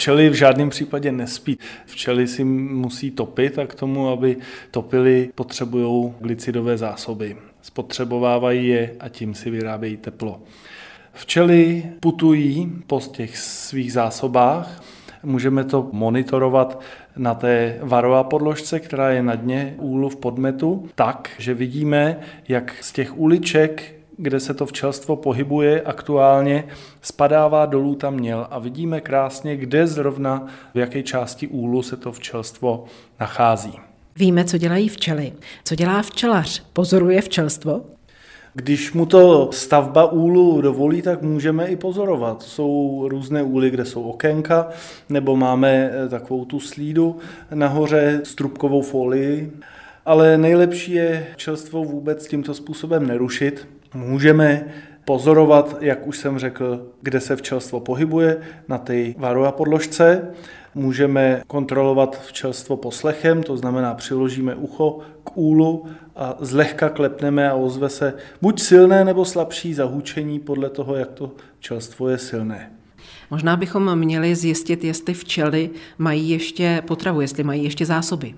Včely v žádném případě nespí. Včely si musí topit a k tomu, aby topily, potřebují glicidové zásoby. Spotřebovávají je a tím si vyrábějí teplo. Včely putují po těch svých zásobách, Můžeme to monitorovat na té varová podložce, která je na dně úlu v podmetu, tak, že vidíme, jak z těch uliček kde se to včelstvo pohybuje aktuálně, spadává dolů tam měl a vidíme krásně, kde zrovna, v jaké části úlu se to včelstvo nachází. Víme, co dělají včely. Co dělá včelař? Pozoruje včelstvo? Když mu to stavba úlu dovolí, tak můžeme i pozorovat. Jsou různé úly, kde jsou okénka, nebo máme eh, takovou tu slídu nahoře s trubkovou folii. Ale nejlepší je čelstvo vůbec tímto způsobem nerušit. Můžeme pozorovat, jak už jsem řekl, kde se včelstvo pohybuje na té varua podložce. Můžeme kontrolovat včelstvo poslechem, to znamená přiložíme ucho k úlu a zlehka klepneme a ozve se buď silné nebo slabší zahučení podle toho, jak to včelstvo je silné. Možná bychom měli zjistit, jestli včely mají ještě potravu, jestli mají ještě zásoby.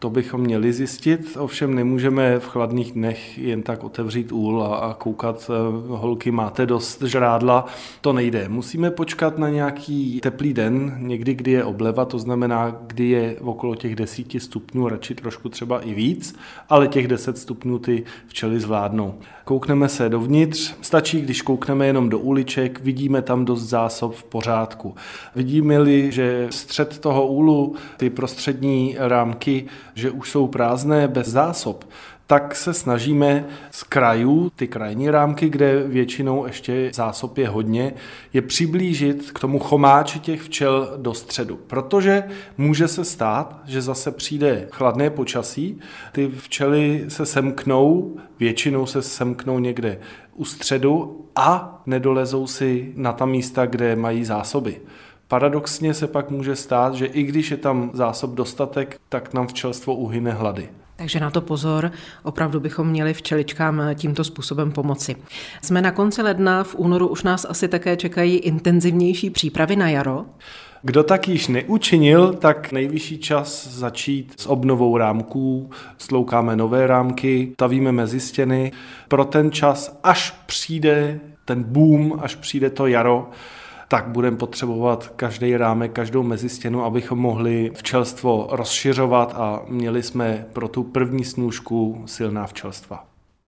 To bychom měli zjistit, ovšem nemůžeme v chladných dnech jen tak otevřít úl a, a koukat, eh, holky, máte dost žrádla, to nejde. Musíme počkat na nějaký teplý den, někdy, kdy je obleva, to znamená, kdy je okolo těch desíti stupňů, radši trošku třeba i víc, ale těch 10 stupňů ty včely zvládnou. Koukneme se dovnitř, stačí, když koukneme jenom do uliček, vidíme tam dost zásob v pořádku. Vidíme-li, že střed toho úlu, ty prostřední rámky že už jsou prázdné bez zásob, tak se snažíme z krajů, ty krajní rámky, kde většinou ještě zásob je hodně, je přiblížit k tomu chomáči těch včel do středu. Protože může se stát, že zase přijde chladné počasí, ty včely se semknou, většinou se semknou někde u středu a nedolezou si na ta místa, kde mají zásoby. Paradoxně se pak může stát, že i když je tam zásob dostatek, tak nám včelstvo uhyne hlady. Takže na to pozor, opravdu bychom měli včeličkám tímto způsobem pomoci. Jsme na konci ledna, v únoru už nás asi také čekají intenzivnější přípravy na jaro. Kdo tak již neučinil, tak nejvyšší čas začít s obnovou rámků, sloukáme nové rámky, tavíme mezi stěny. Pro ten čas, až přijde ten boom, až přijde to jaro, tak budeme potřebovat každý rámek, každou mezistěnu, abychom mohli včelstvo rozšiřovat a měli jsme pro tu první snůžku silná včelstva.